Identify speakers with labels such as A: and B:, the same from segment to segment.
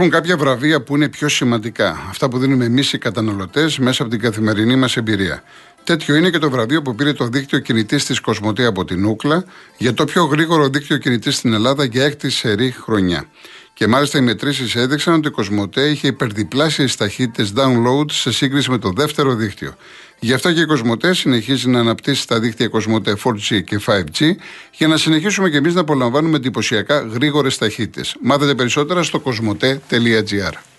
A: Υπάρχουν κάποια βραβεία που είναι πιο σημαντικά. Αυτά που δίνουμε εμείς οι καταναλωτές μέσα από την καθημερινή μας εμπειρία. Τέτοιο είναι και το βραβείο που πήρε το δίκτυο κινητής της Κοσμοτέ από την Ούκλα για το πιο γρήγορο δίκτυο κινητής στην Ελλάδα για έκτη σερή χρονιά. Και μάλιστα οι μετρήσεις έδειξαν ότι η Κοσμοτέ είχε υπερδιπλάσιε ταχύτητε download σε σύγκριση με το δεύτερο δίκτυο. Γι' αυτό και η Κοσμοτέ συνεχίζει να αναπτύσσει τα δίκτυα Κοσμοτέ 4G και 5G για να συνεχίσουμε και εμείς να απολαμβάνουμε εντυπωσιακά γρήγορες ταχύτητες. Μάθετε περισσότερα στο κοσμοτέ.gr.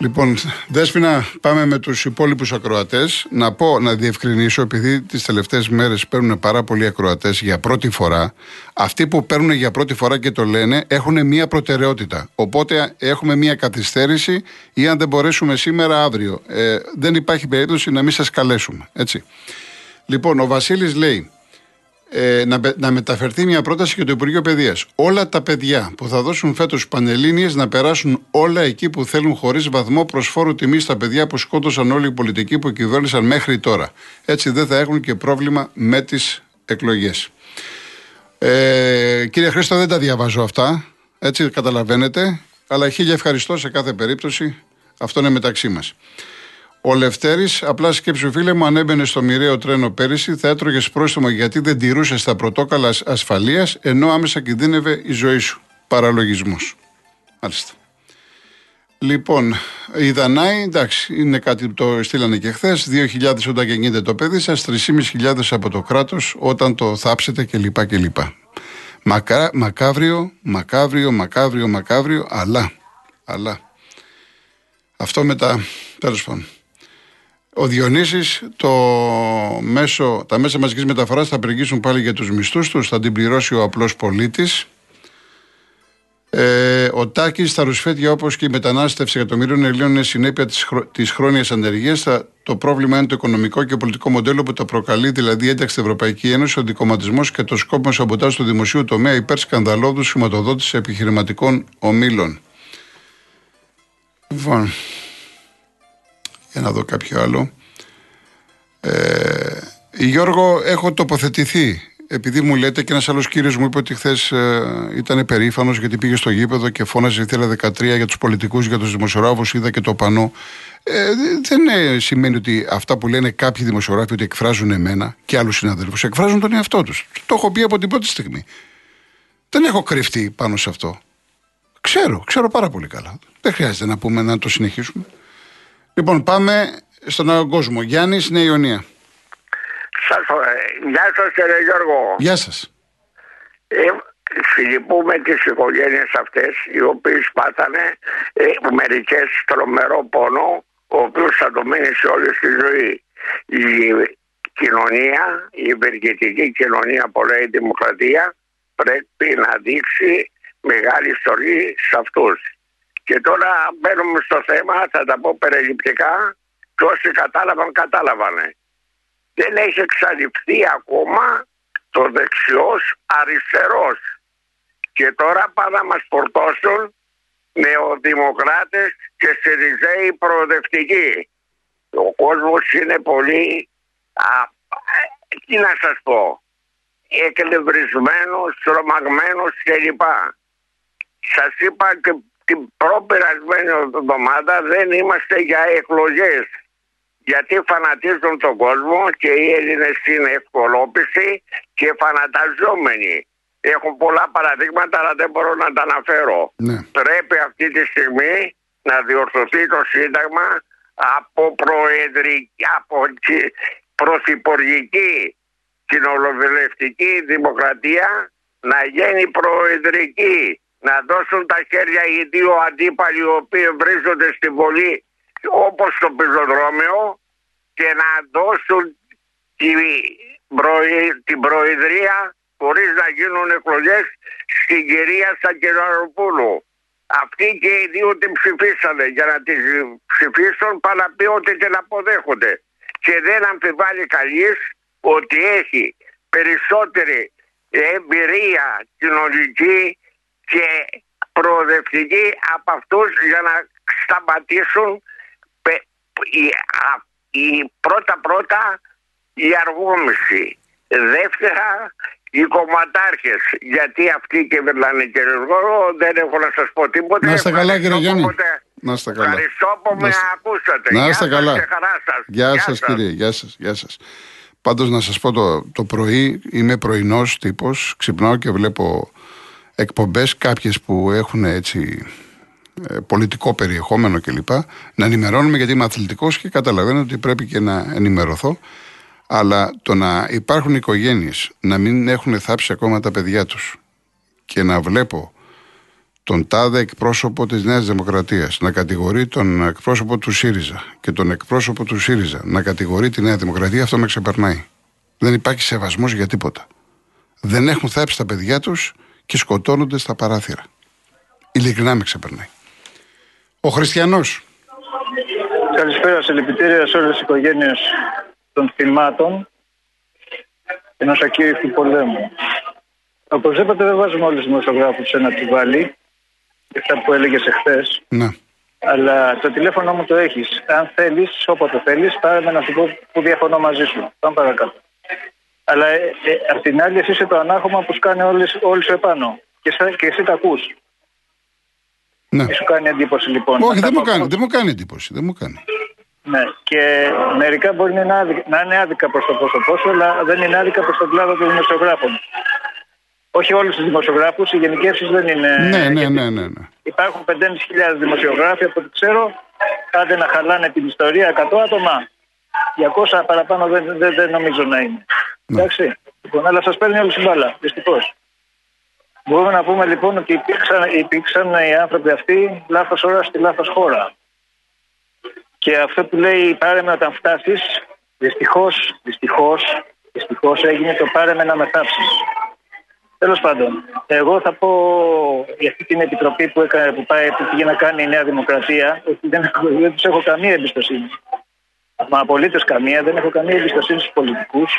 A: Λοιπόν, Δέσποινα, πάμε με τους υπόλοιπους ακροατές. Να πω, να διευκρινίσω, επειδή τις τελευταίες μέρες παίρνουν πάρα πολλοί ακροατές για πρώτη φορά. Αυτοί που παίρνουν για πρώτη φορά και το λένε έχουν μία προτεραιότητα. Οπότε έχουμε μία καθυστέρηση ή αν δεν μπορέσουμε σήμερα, αύριο. Ε, δεν υπάρχει περίπτωση να μην σας καλέσουμε. Έτσι. Λοιπόν, ο Βασίλης λέει, ε, να, να μεταφερθεί μια πρόταση για το Υπουργείο Παιδείας. Όλα τα παιδιά που θα δώσουν φέτος πανελίνε να περάσουν όλα εκεί που θέλουν χωρίς βαθμό προσφόρου τιμή στα παιδιά που σκότωσαν όλοι οι πολιτικοί που κυβέρνησαν μέχρι τώρα. Έτσι δεν θα έχουν και πρόβλημα με τις εκλογές. Ε, κύριε Χρήστο, δεν τα διαβάζω αυτά. Έτσι καταλαβαίνετε. Αλλά χίλια ευχαριστώ σε κάθε περίπτωση. Αυτό είναι μεταξύ μας. Ο Λευτέρης, απλά σκέψου φίλε μου, ανέμπαινε στο μοιραίο τρένο πέρυσι, θα έτρωγες πρόστιμο γιατί δεν τηρούσες τα πρωτόκολλα ασφαλείας, ενώ άμεσα κινδύνευε η ζωή σου. Παραλογισμός. Μάλιστα. Λοιπόν, η Δανάη, εντάξει, είναι κάτι που το στείλανε και χθες. 2.000 όταν γεννιέται το παιδί σας, 3.500 από το κράτος όταν το θάψετε κλπ. κλπ. Μακά, μακάβριο, μακάβριο, μακάβριο, μακάβριο, αλλά, αλλά. Αυτό μετά, τέλος πάντων. Ο Διονύσης, το μέσο, τα μέσα μαζικής μεταφοράς θα απεργήσουν πάλι για τους μισθούς τους, θα την πληρώσει ο απλός πολίτης. Ε, ο Τάκης, τα ρουσφέτια όπως και η μετανάστευση εκατομμυρίων Ελλήνων είναι συνέπεια της της χρόνιας ανεργίας. Το πρόβλημα είναι το οικονομικό και πολιτικό μοντέλο που τα προκαλεί, δηλαδή η ένταξη στην Ευρωπαϊκής Ένωσης, ο δικοματισμό και το σκόπιμο σαμποτάζ του δημοσίου τομέα υπέρ σκανδαλώδους χρηματοδότηση επιχειρηματικών ομήλων. Λοιπόν, για να δω κάποιο άλλο. Ε, Γιώργο, έχω τοποθετηθεί. Επειδή μου λέτε και ένας άλλος κύριος μου είπε ότι χθες ε, ήταν περήφανος γιατί πήγε στο γήπεδο και φώναζε ήθελε 13 για τους πολιτικούς, για τους δημοσιογράφους, είδα και το πανό. Ε, δεν ε, σημαίνει ότι αυτά που λένε κάποιοι δημοσιογράφοι ότι εκφράζουν εμένα και άλλους συναδέλφους, εκφράζουν τον εαυτό τους. Το έχω πει από την πρώτη στιγμή. Δεν έχω κρυφτεί πάνω σε αυτό. Ξέρω, ξέρω πάρα πολύ καλά. Δεν χρειάζεται να πούμε να το συνεχίσουμε. Λοιπόν, πάμε στον κόσμο. Γιάννης, Νέα Ιωνία.
B: Σας, ε, γεια σας, κύριε Γιώργο.
A: Γεια σας.
B: Ε, συλληπούμε τις οικογένειες αυτές οι οποίες πάθανε ε, μερικές τρομερό πόνο ο οποίος θα το μείνει σε όλη τη ζωή. Η κοινωνία, η ευεργετική κοινωνία που λέει δημοκρατία πρέπει να δείξει μεγάλη στοργή σε αυτούς. Και τώρα μπαίνουμε στο θέμα, θα τα πω περιληπτικά και όσοι κατάλαβαν, κατάλαβανε. Δεν έχει εξαλειφθεί ακόμα το δεξιός αριστερός. Και τώρα πάνε να μας φορτώσουν νεοδημοκράτες και σιριζέοι προοδευτικοί. Ο κόσμος είναι πολύ, α, τι να σας πω, εκλευρισμένος, τρομαγμένος κλπ. Σας είπα και την προπερασμένη εβδομάδα δεν είμαστε για εκλογές. Γιατί φανατίζουν τον κόσμο και οι Έλληνες είναι ευκολόπιστοι και φαναταζόμενοι. Έχουν πολλά παραδείγματα αλλά δεν μπορώ να τα αναφέρω. Ναι. Πρέπει αυτή τη στιγμή να διορθωθεί το Σύνταγμα από, προεδρική, από πρωθυπουργική κοινοβουλευτική δημοκρατία να γίνει προεδρική να δώσουν τα χέρια οι δύο αντίπαλοι οι οποίοι βρίσκονται στην βολή όπως στο πεζοδρόμιο και να δώσουν την, προεδρία χωρίς να γίνουν εκλογές στην κυρία Σακεραροπούλου. Αυτοί και οι δύο την ψηφίσανε για να την ψηφίσουν πάνε να πει ότι την αποδέχονται. Και δεν αμφιβάλλει κανείς ότι έχει περισσότερη εμπειρία κοινωνική και προοδευτικοί από αυτούς για να σταματήσουν η, πρώτα πρώτα η αργόμηση. Δεύτερα οι κομματάρχες, γιατί αυτοί κυβερνάνε κύριε Γόρο, δεν έχω να σας πω τίποτα.
A: Να είστε καλά, κύριε Γιάννη. Να είστε καλά.
B: Ευχαριστώ που με ακούσατε.
A: Να είστε καλά.
B: Γεια
A: σας, κύριε. Γεια σας. Γεια σας. Πάντως, να σας πω το, το πρωί είμαι πρωινός τύπος. Ξυπνάω και βλέπω εκπομπές, κάποιες που έχουν έτσι ε, πολιτικό περιεχόμενο κλπ. Να ενημερώνουμε γιατί είμαι αθλητικός και καταλαβαίνω ότι πρέπει και να ενημερωθώ. Αλλά το να υπάρχουν οικογένειες να μην έχουν θάψει ακόμα τα παιδιά τους και να βλέπω τον τάδε εκπρόσωπο της Νέας Δημοκρατίας να κατηγορεί τον εκπρόσωπο του ΣΥΡΙΖΑ και τον εκπρόσωπο του ΣΥΡΙΖΑ να κατηγορεί τη Νέα Δημοκρατία, αυτό με ξεπερνάει. Δεν υπάρχει σεβασμός για τίποτα. Δεν έχουν θάψει τα παιδιά τους και σκοτώνονται στα παράθυρα. Ειλικρινά με ξεπερνάει. Ο Χριστιανός.
C: Καλησπέρα, σε λυπητήρια σε όλες τις οικογένειες των θυμάτων ενός ακήρυκτου πολέμου. Οπωσδήποτε δεν βάζουμε όλους τους δημοσιογράφους σε ένα τσουβάλι, αυτά που έλεγες εχθές.
A: Ναι.
C: Αλλά το τηλέφωνο μου το έχεις. Αν θέλεις, όποτε θέλεις, πάρε με να σου πω που διαφωνώ μαζί σου. Πάμε παρακάτω. Αλλά ε, ε, απ' την άλλη, εσύ είσαι το ανάχωμα που σκάνε όλοι σου επάνω. Και, και εσύ τα ακούς. Ναι. Σου κάνει εντύπωση λοιπόν.
A: Όχι, δεν μου, κάνει, δεν μου κάνει εντύπωση. Δεν μου κάνει.
C: Ναι, και μερικά μπορεί να είναι άδικα, να είναι άδικα προς το πρόσωπό αλλά δεν είναι άδικα προς τον κλάδο των δημοσιογράφων. Όχι όλους τους δημοσιογράφους, οι γενικεύσει δεν είναι.
A: Ναι, ναι, ναι, ναι, ναι.
C: Υπάρχουν 5.500 δημοσιογράφοι από ό,τι ξέρω. Κάντε να χαλάνε την ιστορία 100 άτομα. 200 παραπάνω δεν, δεν, δεν νομίζω να είναι. Ναι. Εντάξει. Λοιπόν, αλλά σας παίρνει όλη η μπάλα. Δυστυχώς. Μπορούμε να πούμε λοιπόν ότι υπήρξαν, υπήρξαν οι άνθρωποι αυτοί λάθος ώρα στη λάθος χώρα. Και αυτό που λέει πάρε με όταν φτάσεις, δυστυχώς, δυστυχώς, δυστυχώς έγινε το πάρε με να μετάψεις. Τέλος πάντων, εγώ θα πω για αυτή την επιτροπή που, έκανε, που, πάει, που πήγε να κάνει η Νέα Δημοκρατία ότι δεν, δεν τους έχω καμία εμπιστοσύνη. Μα απολύτως καμία, δεν έχω καμία εμπιστοσύνη στους πολιτικούς,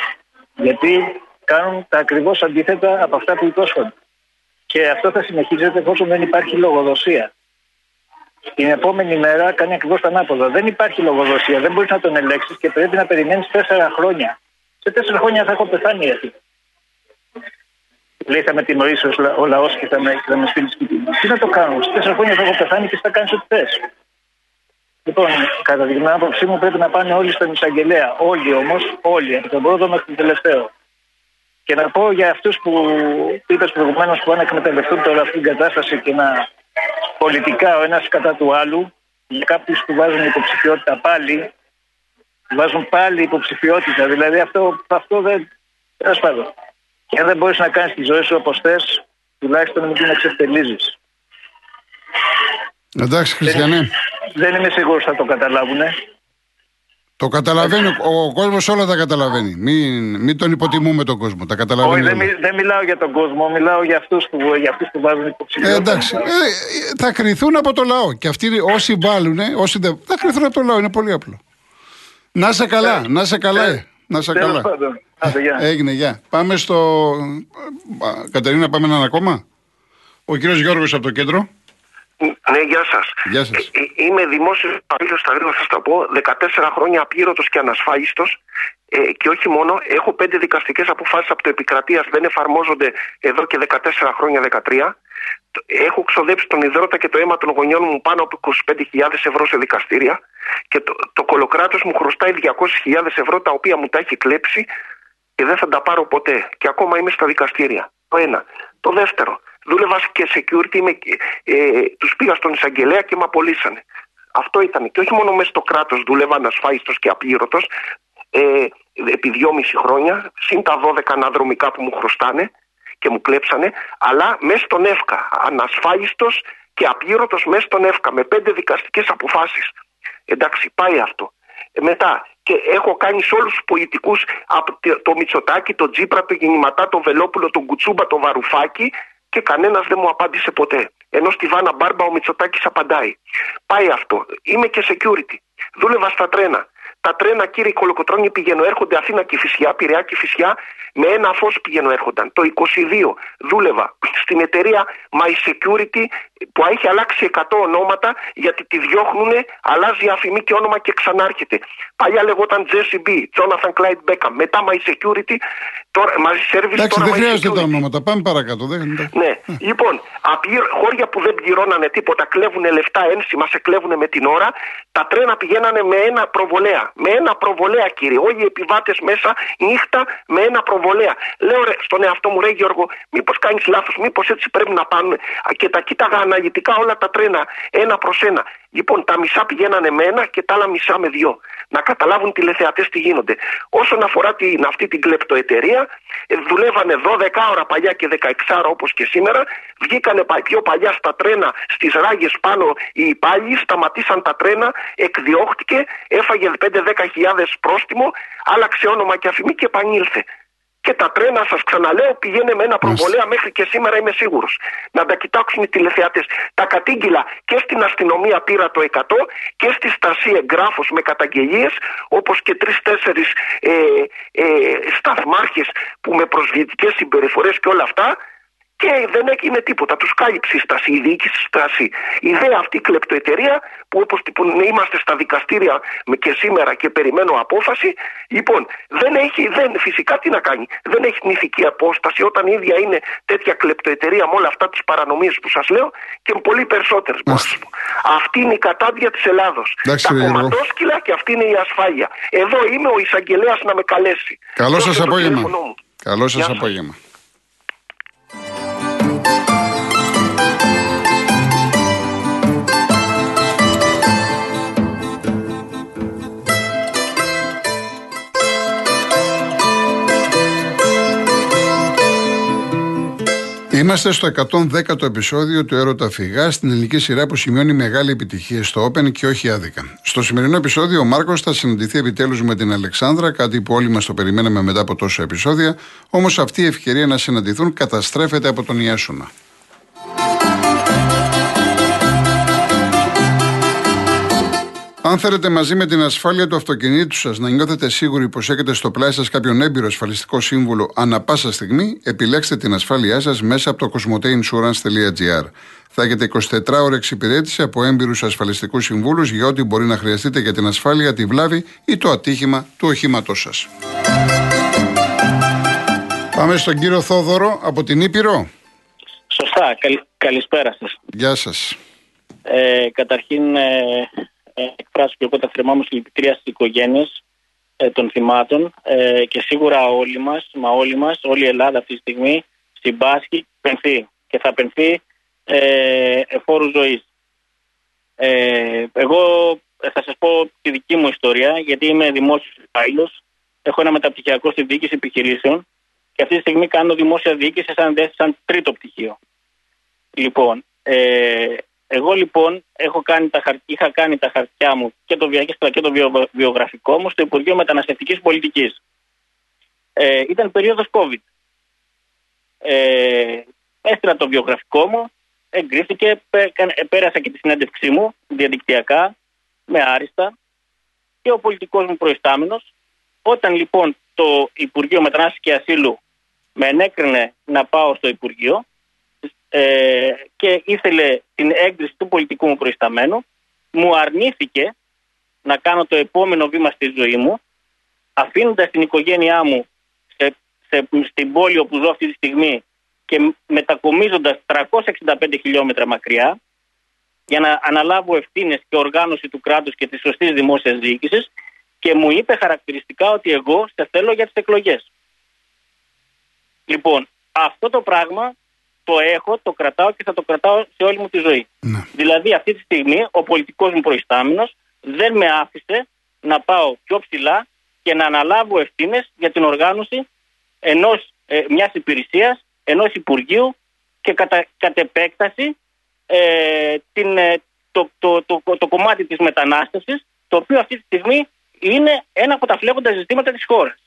C: γιατί κάνουν τα ακριβώς αντίθετα από αυτά που υπόσχονται. Και αυτό θα συνεχίζεται εφόσον δεν υπάρχει λογοδοσία. Την επόμενη μέρα κάνει ακριβώς τα ανάποδα. Δεν υπάρχει λογοδοσία, δεν μπορείς να τον ελέγξεις και πρέπει να περιμένεις τέσσερα χρόνια. Σε τέσσερα χρόνια θα έχω πεθάνει γιατί. Λέει θα με τιμωρήσει ο λαός και θα με, θα με στείλει σπίτι μου. Τι να το κάνω, σε τέσσερα χρόνια θα έχω πεθάνει και θα κάνεις ό,τι θες. Λοιπόν, κατά την άποψή μου πρέπει να πάνε όλοι στον εισαγγελέα. Όλοι όμως, όλοι, από τον πρώτο μέχρι τον τελευταίο. Και να πω για αυτούς που είπες προηγουμένως που αν εκμεταλλευτούν τώρα αυτή την κατάσταση και να πολιτικά ο ένας κατά του άλλου, για κάποιου που βάζουν υποψηφιότητα πάλι, βάζουν πάλι υποψηφιότητα. Δηλαδή αυτό, αυτό δεν. Τέλος πάντων. Και αν δεν μπορείς να κάνεις τη ζωή σου όπως θες, τουλάχιστον μην την εξευτελίζεις.
A: Εντάξει, Χριστιανέ.
C: Δεν, δεν είμαι σίγουρος θα το καταλάβουν.
A: Το καταλαβαίνει, ο κόσμος όλα τα καταλαβαίνει. Μην, μην τον υποτιμούμε τον κόσμο. Τα καταλαβαίνει.
C: Όχι, δεν, δεν μιλάω για τον κόσμο, μιλάω για αυτούς που, για αυτούς που βάζουν υποψηφιότητα.
A: Ε, εντάξει. Ε, θα κρυθούν από το λαό. Και αυτοί όσοι βάλουν, όσοι δεν. θα κρυθούν από το λαό. Είναι πολύ απλό. Να σε καλά, ε, να σε καλά. Ε, να σε καλά. Έγινε, γεια. Πάμε στο. Κατερίνα, πάμε έναν ακόμα. Ο κύριος Γιώργος από το κέντρο.
D: Ναι, γεια σας.
A: Γεια σας.
D: Ε, ε, είμαι δημόσιος υπαλλήλο, στα γρήγορα θα σας τα πω. 14 χρόνια απλήρωτο και ανασφάλιστος. Ε, και όχι μόνο, έχω πέντε δικαστικές αποφάσεις από το επικρατείας, δεν εφαρμόζονται εδώ και 14 χρόνια, 13. Έχω ξοδέψει τον υδρότα και το αίμα των γονιών μου πάνω από 25.000 ευρώ σε δικαστήρια και το, το κολοκράτος μου χρωστάει 200.000 ευρώ τα οποία μου τα έχει κλέψει και δεν θα τα πάρω ποτέ. Και ακόμα είμαι στα δικαστήρια. Το ένα. Το δεύτερο, δούλευα και security, με, ε, τους πήγα στον εισαγγελέα και με απολύσανε. Αυτό ήταν. Και όχι μόνο μέσα στο κράτος δούλευα ανασφάλιστο και απλήρωτο, ε, επί δυόμιση χρόνια, συν τα 12 αναδρομικά που μου χρωστάνε και μου κλέψανε, αλλά μέσα στον ΕΦΚΑ. Ανασφάλιστο και απλήρωτο μέσα στον ΕΦΚΑ, με πέντε δικαστικές αποφάσεις. Εντάξει, πάει αυτό. Ε, μετά, και έχω κάνει σε όλους τους πολιτικούς από το Μητσοτάκι, το Τζίπρα, το Γεννηματά, το Βελόπουλο, τον Κουτσούμπα, το Βαρουφάκι και κανένας δεν μου απάντησε ποτέ. Ενώ στη Βάνα Μπάρμπα ο Μητσοτάκης απαντάει. Πάει αυτό. Είμαι και security. Δούλευα στα τρένα. Τα τρένα, κύριε Κολοκοτρόνη, πηγαίνω έρχονται Αθήνα και Φυσιά, Πειραιά και Φυσιά, με ένα φως πηγαίνω έρχονταν. Το 22 δούλευα στην εταιρεία My Security που έχει αλλάξει 100 ονόματα γιατί τη διώχνουν, αλλάζει αφημί και όνομα και ξανάρχεται. Παλιά λεγόταν JCB, Jonathan Clyde Beckham, μετά My Security, τώρα My Service.
A: Εντάξει, δεν χρειάζεται τα ονόματα. Πάμε παρακάτω. Δεν...
D: Ναι. Λοιπόν, χώρια που δεν πληρώνανε τίποτα, κλέβουν λεφτά ένσημα, σε κλέβουν με την ώρα. Τα τρένα πηγαίνανε με ένα προβολέα με ένα προβολέα, κύριε. Όλοι οι επιβάτες μέσα νύχτα με ένα προβολέα. Λέω ρε, στον εαυτό μου, ρε Γιώργο, μήπως κάνεις λάθος, μήπως έτσι πρέπει να πάνε Και τα κοίταγα αναλυτικά όλα τα τρένα, ένα προς ένα. Λοιπόν, τα μισά πηγαίνανε με ένα και τα άλλα μισά με δυο. Να καταλάβουν τηλεθεατές τι γίνονται. Όσον αφορά την, αυτή την κλεπτοεταιρεία, ε, δουλεύανε 12 ώρα παλιά και 16 ώρα όπως και σήμερα. Βγήκανε πιο παλιά στα τρένα, στις ράγες πάνω οι υπάλληλοι, σταματήσαν τα τρένα, εκδιώχτηκε, έφαγε 5 10.000 πρόστιμο, άλλαξε όνομα και αφημί και επανήλθε. Και τα τρένα, σας ξαναλέω, πηγαίνουν με ένα προβολέα μέχρι και σήμερα είμαι σίγουρος. Να τα κοιτάξουν οι τηλεθεατές. Τα κατήγγυλα και στην αστυνομία πήρα το 100 και στη στασία εγγράφος με καταγγελίες, όπως και τρει-τέσσερι ε, ε, σταθμάρχες που με προσβλητικές συμπεριφορές και όλα αυτά και δεν έγινε τίποτα. Τους κάλυψε η στάση, η διοίκηση στάση. Η ιδέα αυτή η κλεπτοεταιρεία που όπως είμαστε στα δικαστήρια και σήμερα και περιμένω απόφαση. Λοιπόν, δεν έχει, δεν, φυσικά τι να κάνει. Δεν έχει την ηθική απόσταση όταν η ίδια είναι τέτοια κλεπτοεταιρεία με όλα αυτά τις παρανομίες που σας λέω και με πολύ περισσότερες Αυτή είναι η κατάδια της Ελλάδος. Τα κομματόσκυλα και αυτή είναι η ασφάλεια. Εδώ είμαι ο εισαγγελέας να με καλέσει.
A: Καλό σας απόγευμα. Καλό σας απόγευμα. Είμαστε στο 110ο επεισόδιο του Έρωτα Φυγά, στην ελληνική σειρά που σημειώνει μεγάλη επιτυχία στο Open και όχι άδικα. Στο σημερινό επεισόδιο, ο Μάρκος θα συναντηθεί επιτέλους με την Αλεξάνδρα, κάτι που όλοι μας το περιμέναμε μετά από τόσα επεισόδια, όμως αυτή η ευκαιρία να συναντηθούν καταστρέφεται από τον Ιάσονα. Αν θέλετε μαζί με την ασφάλεια του αυτοκινήτου σας να νιώθετε σίγουροι πως έχετε στο πλάι σας κάποιον έμπειρο ασφαλιστικό σύμβουλο ανά πάσα στιγμή, επιλέξτε την ασφάλειά σας μέσα από το cosmoteinsurance.gr. Θα έχετε 24 ώρε εξυπηρέτηση από έμπειρους ασφαλιστικούς συμβούλους για ό,τι μπορεί να χρειαστείτε για την ασφάλεια, τη βλάβη ή το ατύχημα του οχήματός σας. Πάμε στον κύριο Θόδωρο από την Ήπειρο.
E: Σωστά. καλησπέρα σας.
A: Γεια σας.
E: Ε, καταρχήν ε, εκφράσω και εγώ τα θερμά μου συλληπιτήρια στις οικογένειες ε, των θυμάτων ε, και σίγουρα όλοι μας, μα όλοι μας, όλη η Ελλάδα αυτή τη στιγμή συμπάσχει, πενθεί και θα πενθεί ε, εφόρου ζωής. Ε, εγώ θα σας πω τη δική μου ιστορία, γιατί είμαι δημόσιος υπάλληλος. Έχω ένα μεταπτυχιακό στη διοίκηση επιχειρήσεων και αυτή τη στιγμή κάνω δημόσια διοίκηση σαν, σαν τρίτο πτυχίο. Λοιπόν, ε, εγώ λοιπόν έχω κάνει τα είχα κάνει τα χαρτιά μου και το βιογραφικό και το βιογραφικό μου στο Υπουργείο Μεταναστευτικής Πολιτικής. Ε, ήταν περίοδος COVID. Ε, έστειλα το βιογραφικό μου, εγκρίθηκε, πέρασα και τη συνέντευξή μου διαδικτυακά, με άριστα και ο πολιτικός μου προϊστάμενος. Όταν λοιπόν το Υπουργείο Μετανάστευσης και Ασύλου με ενέκρινε να πάω στο Υπουργείο, ε, και ήθελε την έγκριση του πολιτικού μου προϊσταμένου, μου αρνήθηκε να κάνω το επόμενο βήμα στη ζωή μου, αφήνοντας την οικογένειά μου σε, σε, στην πόλη όπου ζω αυτή τη στιγμή και μετακομίζοντας 365 χιλιόμετρα μακριά για να αναλάβω ευθύνες και οργάνωση του κράτους και της σωστής δημόσιας διοίκησης και μου είπε χαρακτηριστικά ότι εγώ σε θέλω για τις εκλογές. Λοιπόν, αυτό το πράγμα το έχω, το κρατάω και θα το κρατάω σε όλη μου τη ζωή. Ναι. Δηλαδή αυτή τη στιγμή ο πολιτικός μου προϊστάμενος δεν με άφησε να πάω πιο ψηλά και να αναλάβω ευθύνες για την οργάνωση ενός, ε, μιας υπηρεσίας, ενός Υπουργείου και κατά, κατ' επέκταση ε, την, ε, το, το, το, το, κομμάτι της μετανάστευσης το οποίο αυτή τη στιγμή είναι ένα από τα φλέγοντα ζητήματα της χώρας.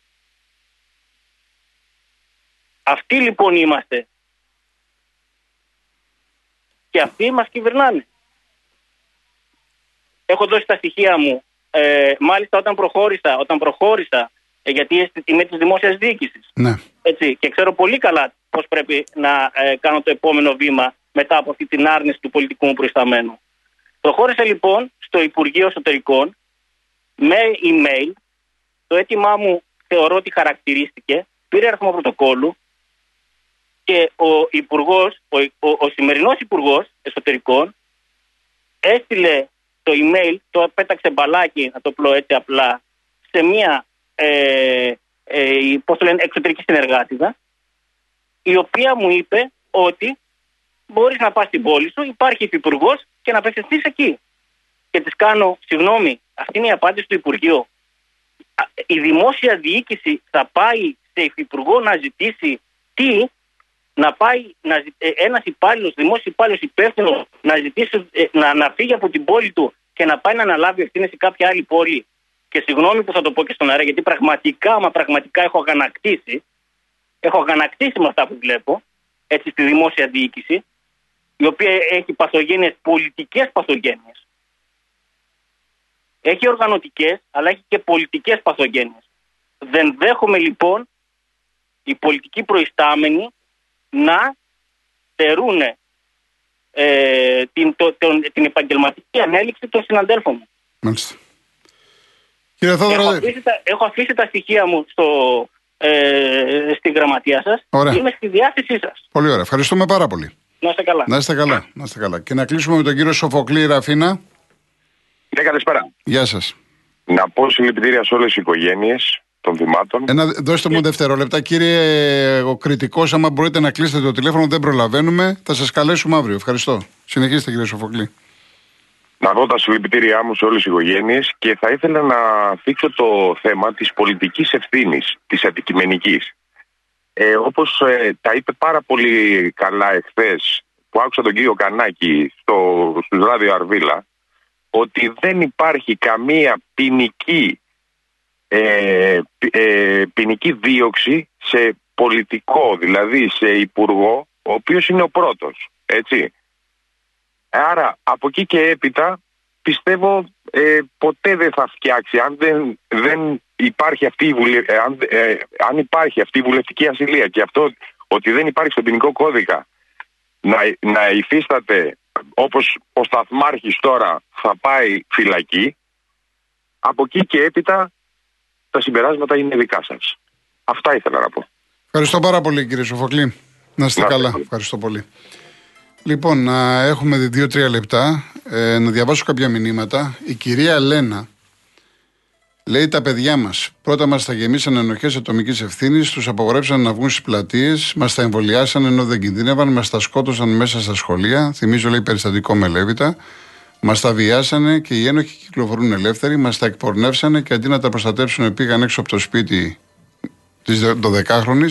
E: Αυτοί λοιπόν είμαστε και αυτοί μας κυβερνάνε. Έχω δώσει τα στοιχεία μου ε, μάλιστα όταν προχώρησα, όταν προχώρησα ε, γιατί είμαι της δημόσιας διοίκησης.
A: Ναι.
E: Έτσι, και ξέρω πολύ καλά πώς πρέπει να ε, κάνω το επόμενο βήμα μετά από αυτή την άρνηση του πολιτικού μου προϊσταμένου. Προχώρησα λοιπόν στο Υπουργείο Εσωτερικών με email. Το αίτημά μου θεωρώ ότι χαρακτηρίστηκε. Πήρε αριθμό πρωτοκόλλου και ο υπουργός, ο, ο, ο σημερινός υπουργός Εσωτερικών έστειλε το email, το πέταξε μπαλάκι, να το πω έτσι απλά, σε μια ε, ε, πώς το λένε, εξωτερική συνεργάτηδα, η οποία μου είπε ότι μπορείς να πας στην πόλη σου, υπάρχει υπουργό και να απευθυνθείς εκεί. Και της κάνω, συγγνώμη, αυτή είναι η απάντηση του Υπουργείου. Η δημόσια διοίκηση θα πάει σε υφυπουργό να ζητήσει τι, να πάει να, ε, ένας υπάλληλος, δημόσιος υπάλληλος υπεύθυνος να ζητήσει ε, να, να φύγει από την πόλη του και να πάει να αναλάβει ευθύνες σε κάποια άλλη πόλη. Και συγγνώμη που θα το πω και στον αέρα, γιατί πραγματικά, μα πραγματικά έχω αγανακτήσει. Έχω αγανακτήσει με αυτά που βλέπω, έτσι στη δημόσια διοίκηση, η οποία έχει παθογένειες, πολιτικές παθογένειες. Έχει οργανωτικές, αλλά έχει και πολιτικές παθογένειες. Δεν δέχομαι λοιπόν οι πολιτικοί προϊστάμενοι να στερούν ε, την, το, την επαγγελματική ανέλυξη των συναντέλφων μου.
A: Μάλιστα.
E: Κύριε Θόδωρο... έχω, αφήσει τα, έχω αφήσει τα στοιχεία μου στο, ε, στη γραμματεία σας. Είμαι στη διάθεσή σας.
A: Πολύ ωραία. Ευχαριστούμε πάρα πολύ.
E: Να είστε καλά.
A: Να είστε καλά. Να είστε καλά. Και να κλείσουμε με τον κύριο Σοφοκλή Ραφίνα.
F: Ναι, καλησπέρα.
A: Γεια σας.
F: Να πω συλληπιτήρια σε όλες τις οικογένειες των θυμάτων.
A: Ένα, δώστε μου δευτερόλεπτα. Κύριε ο κριτικός, άμα μπορείτε να κλείσετε το τηλέφωνο, δεν προλαβαίνουμε. Θα σας καλέσουμε αύριο. Ευχαριστώ. Συνεχίστε, κύριε Σοφοκλή.
F: Να δω τα συλληπιτήριά μου σε όλες τις οικογένειες και θα ήθελα να θίξω το θέμα της πολιτικής ευθύνης, της αντικειμενικής. Ε, Όπως ε, τα είπε πάρα πολύ καλά εχθές που άκουσα τον κύριο Κανάκη στο, στο ράδιο Αρβίλα, ότι δεν υπάρχει καμία ποινική ε, ε, ποινική δίωξη σε πολιτικό, δηλαδή σε υπουργό, ο οποίος είναι ο πρώτος, έτσι. Άρα από εκεί και έπειτα πιστεύω ε, ποτέ δεν θα φτιάξει αν δεν, δεν υπάρχει αυτή η βουλε... Ε, αν, ε, αν υπάρχει αυτή η βουλευτική ασυλία και αυτό ότι δεν υπάρχει στον ποινικό κώδικα να, να υφίσταται όπως ο Σταθμάρχης τώρα θα πάει φυλακή από εκεί και έπειτα τα συμπεράσματα είναι δικά σας. Αυτά ήθελα να πω.
A: Ευχαριστώ πάρα πολύ κύριε Σοφοκλή. Να είστε καλά. Ευχαριστώ πολύ. Λοιπόν, να έχουμε δύο-τρία λεπτά ε, να διαβάσω κάποια μηνύματα. Η κυρία Λένα λέει τα παιδιά μας. Πρώτα μας τα γεμίσαν ενοχές ατομικής ευθύνης, τους απογορέψαν να βγουν στις πλατείες, μας τα εμβολιάσαν ενώ δεν κινδύνευαν, μας τα σκότωσαν μέσα στα σχολεία. Θυμίζω λέει περιστατικό με Λέβητα. Μας τα βιάσανε και οι ένοχοι κυκλοφορούν ελεύθεροι, μας τα εκπορνεύσανε και αντί να τα προστατεύσουν πήγαν έξω από το σπίτι της 12χρονη.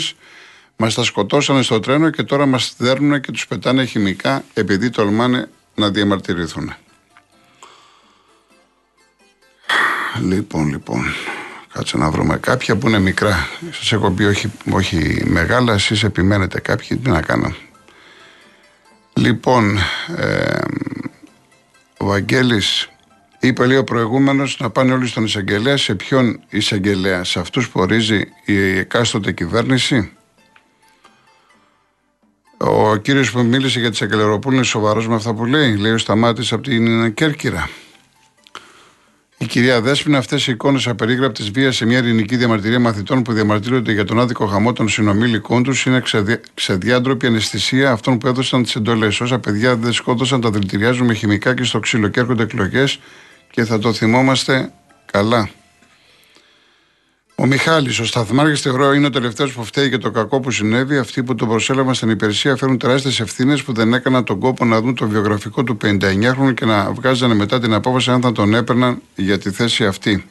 A: Μας τα σκοτώσανε στο τρένο και τώρα μας δέρνουν και τους πετάνε χημικά επειδή τολμάνε να διαμαρτυρηθούν. Λοιπόν, λοιπόν, κάτσε να βρούμε κάποια που είναι μικρά. Σας έχω πει όχι, όχι μεγάλα, εσείς επιμένετε κάποιοι, τι να κάνω. Λοιπόν, ε, ο Βαγγέλης είπε λέει ο προηγούμενος να πάνε όλοι στον εισαγγελέα. Σε ποιον εισαγγελέα, σε αυτούς που ορίζει η εκάστοτε κυβέρνηση; Ο κύριος που μίλησε για τις Αγγελεροπούλου είναι σοβαρός με αυτά που λέει. Λέει ο Σταμάτης από την Κέρκυρα. Η κυρία Δέσπινα, αυτές οι εικόνες απερίγραπτη βίας σε μια ειρηνική διαμαρτυρία μαθητών που διαμαρτύρονται για τον άδικο χαμό των συνομήλικών τους είναι ξεδιά, ξεδιάντροπη αναισθησία αυτών που έδωσαν τις εντολές. Όσα παιδιά δεν σκότωσαν, τα δηλητηριάζουν με χημικά και στο ξύλο και έρχονται εκλογές και θα το θυμόμαστε καλά. Ο Μιχάλης, ο Σταθμάρχης θεωρώ είναι ο τελευταίος που φταίει για το κακό που συνέβη. Αυτοί που τον προσέλαβαν στην υπηρεσία φέρουν τεράστιες ευθύνες που δεν έκαναν τον κόπο να δουν το βιογραφικό του 59χρονου και να βγάζανε μετά την απόφαση αν θα τον έπαιρναν για τη θέση αυτή.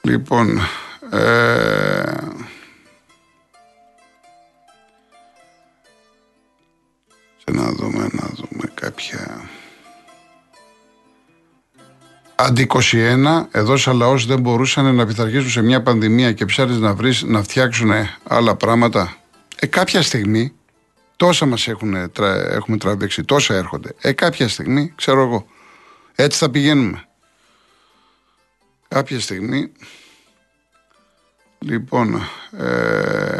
A: Λοιπόν. Ε... Σε να δούμε, να δούμε κάποια. Αντί 21, εδώ σαν λαός δεν μπορούσαν να πειθαρχήσουν σε μια πανδημία και ψάρι να, βρεις, να φτιάξουν άλλα πράγματα. Ε, κάποια στιγμή, τόσα μας έχουμε τραβήξει, τόσα έρχονται. Ε, κάποια στιγμή, ξέρω εγώ, έτσι θα πηγαίνουμε. κάποια στιγμή. Λοιπόν, ε,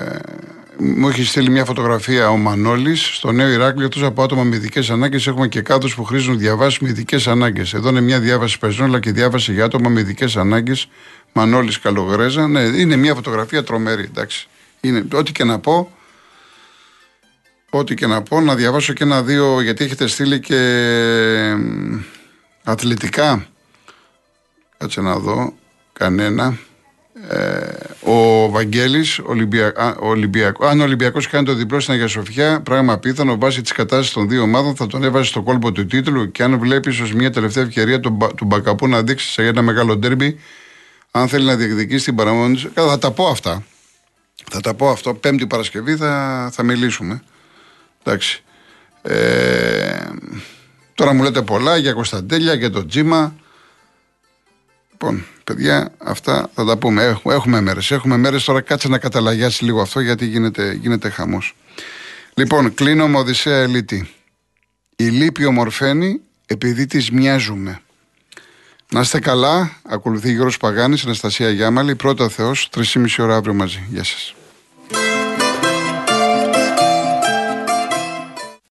A: μου έχεις στείλει μια φωτογραφία ο Μανώλης στο νέο Ηράκλειο. Εκτός από άτομα με ειδικές ανάγκες, έχουμε και κάδου που χρήζουν διαβάσεις με ειδικές ανάγκες. Εδώ είναι μια διάβαση παιζών, αλλά και διάβαση για άτομα με ειδικές ανάγκες. Μανώλης Καλογρέζα. Ναι, είναι μια φωτογραφία τρομερή, εντάξει. Είναι, ό,τι και να πω, ό,τι και να πω, να διαβάσω και ένα-δύο, γιατί έχετε στείλει και αθλητικά. Κάτσε να δω, κανένα. Ε, ο Βαγγέλης, Ολυμπιακό. Αν ο Ολυμπιακός κάνει το διπλό στην Αγία Σοφιά, πράγμα πιθανό βάσει της κατάστασης των δύο ομάδων θα τον έβαζε στο κόλπο του τίτλου. Και αν βλέπει ω μια τελευταία ευκαιρία του, του Μπακαπού να δείξει σε ένα μεγάλο ντέρμπι, αν θέλει να διεκδικήσει την παραμονή Θα τα πω αυτά. Θα τα πω αυτό. Πέμπτη Παρασκευή θα, θα μιλήσουμε. Εντάξει. Ε, τώρα μου λέτε πολλά για Κωνσταντέλια, για το Τζίμα. Λοιπόν, παιδιά, αυτά θα τα πούμε. Έχουμε, έχουμε μέρες. Έχουμε μέρες τώρα. Κάτσε να καταλαγιάσει λίγο αυτό γιατί γίνεται, γίνεται χαμός. Λοιπόν, κλείνω με Οδυσσέα Ελίτη. Η λύπη ομορφαίνει επειδή της μοιάζουμε. Να είστε καλά. Ακολουθεί Γιώργος Παγάνης, Αναστασία Γιάμαλη. Πρώτα Θεός, 3,5 ώρα αύριο μαζί. Γεια σας.